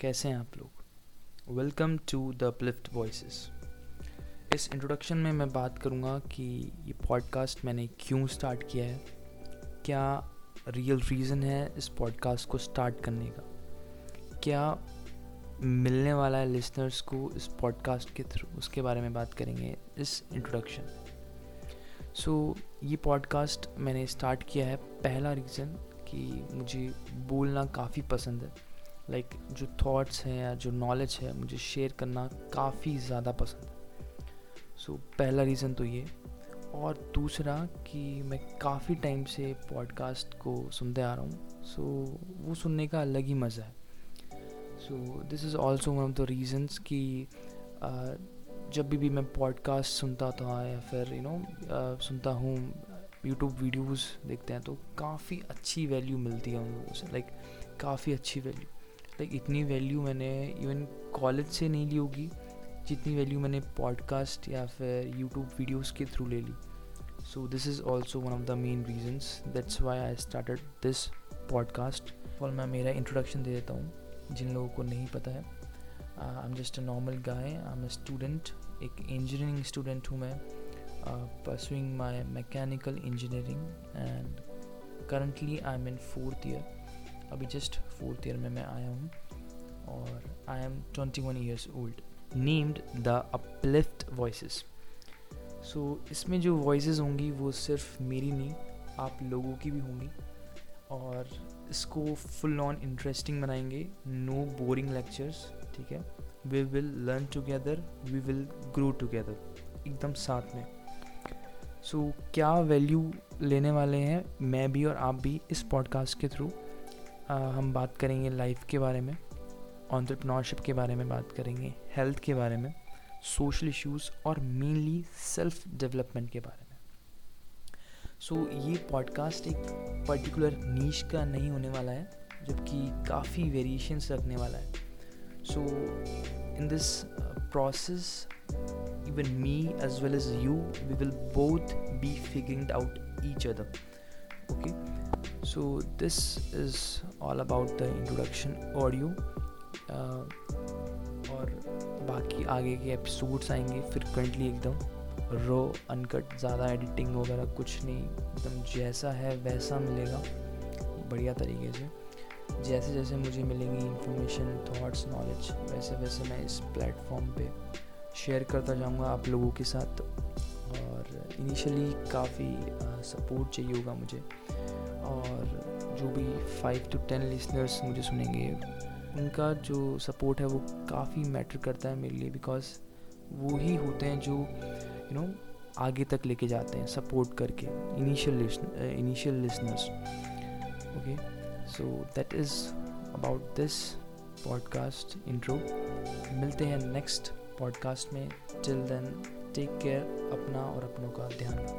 कैसे हैं आप लोग? Welcome to the Uplift Voices इस इंट्रोडक्शन में मैं बात करूँगा कि ये पॉडकास्ट मैंने क्यों स्टार्ट किया है? क्या रियल रीज़न है इस पॉडकास्ट को स्टार्ट करने का? क्या मिलने वाला है लिसनर्स को इस पॉडकास्ट के थ्रू उसके बारे में बात करेंगे इस इंट्रोडक्शन सो so, ये पॉडकास्ट मैंने स्टार्ट किया है पहला रीज़न कि मुझे बोलना काफ़ी पसंद है। लाइक like, जो थॉट्स हैं या जो नॉलेज है मुझे शेयर करना काफ़ी ज़्यादा पसंद है। सो so, पहला रीज़न तो ये। और दूसरा कि मैं काफ़ी टाइम से पॉडकास्ट को सुनते आ रहा हूँ। सो so, वो सुनने का अलग ही मज़ा है। So this is also one of the reasons कि uh, जब भी भी मैं पॉडकास्ट सुनता था या फिर यू you नो know, सुनता हूँ यूट्यूब वीडियोस देखते हैं तो काफ़ी अच्छी वैल्यू मिलती है उन लोगों से लाइक काफ़ी अच्छी वैल्यू लाइक इतनी वैल्यू मैंने इवन कॉलेज से नहीं ली होगी, जितनी वैल्यू मैंने पॉडकास्ट या फिर यूट्यूब वीडियोस के थ्रू ले ली। So this is also one of the main reasons that's why I started this podcast और मैं मेरा इंट्रोडक्शन दे देता हूँ, जिन लोगों को नहीं पता है। I am just a normal guy I am a student एक इंजीनियरिंग स्टूडेंट हूँ मैं। Pursuing my mechanical engineering and currently I am in fourth year अभी जस्ट फोर्थ ईयर में मैं आया हूँ और I am twenty one years old named the Uplift Voice so इसमें जो वॉइस होंगी वो सिर्फ़ मेरी नहीं, आप लोगों की भी होंगी और इसको फुल ऑन इंटरेस्टिंग बनाएँगे. नो बोरिंग लेक्चर्स ठीक है? We will learn together we will grow together एकदम साथ में। सो so, क्या वैल्यू लेने वाले हैं? मैं भी और आप भी इस पॉडकास्ट के थ्रू हम बात करेंगे लाइफ के बारे में ऑन्टरप्रनोरशिप के बारे में बात करेंगे हेल्थ के बारे में सोशल इश्यूज़ और मेनली सेल्फ डेवलपमेंट के बारे में। सो so, ये पॉडकास्ट एक पर्टिकुलर नीच का नहीं होने वाला है जबकि काफ़ी वेरिएशंस रखने वाला है। So in this process even me as well as you we will both be figuring out each other. Okay? So this is all about the introduction audio. Uh, और बाकी आगे के एपिसोड्स आएँगे फ्रिक्वेंटली एकदम रो uncut ज़्यादा editing वगैरह कुछ नहीं एकदम जैसा है वैसा मिलेगा। बढ़िया तरीके से। जैसे जैसे मुझे मिलेंगी इंफॉर्मेशन थॉट्स नॉलेज वैसे वैसे मैं इस प्लेटफॉर्म पे शेयर करता जाऊँगा आप लोगों के साथ। और इनिशियली काफ़ी सपोर्ट चाहिए होगा मुझे। और जो भी फाइव टू टेन लिसनर्स मुझे सुनेंगे उनका जो सपोर्ट है वो काफ़ी मैटर करता है मेरे लिए बिकॉज़ वो ही होते हैं जो यू you नो know, आगे तक लेके जाते हैं सपोर्ट करके initial initial listeners okay so that is about this podcast intro मिलते हैं नेक्स्ट पॉडकास्ट में. टिल देन टेक केयर अपना और अपनों का ध्यान रखो।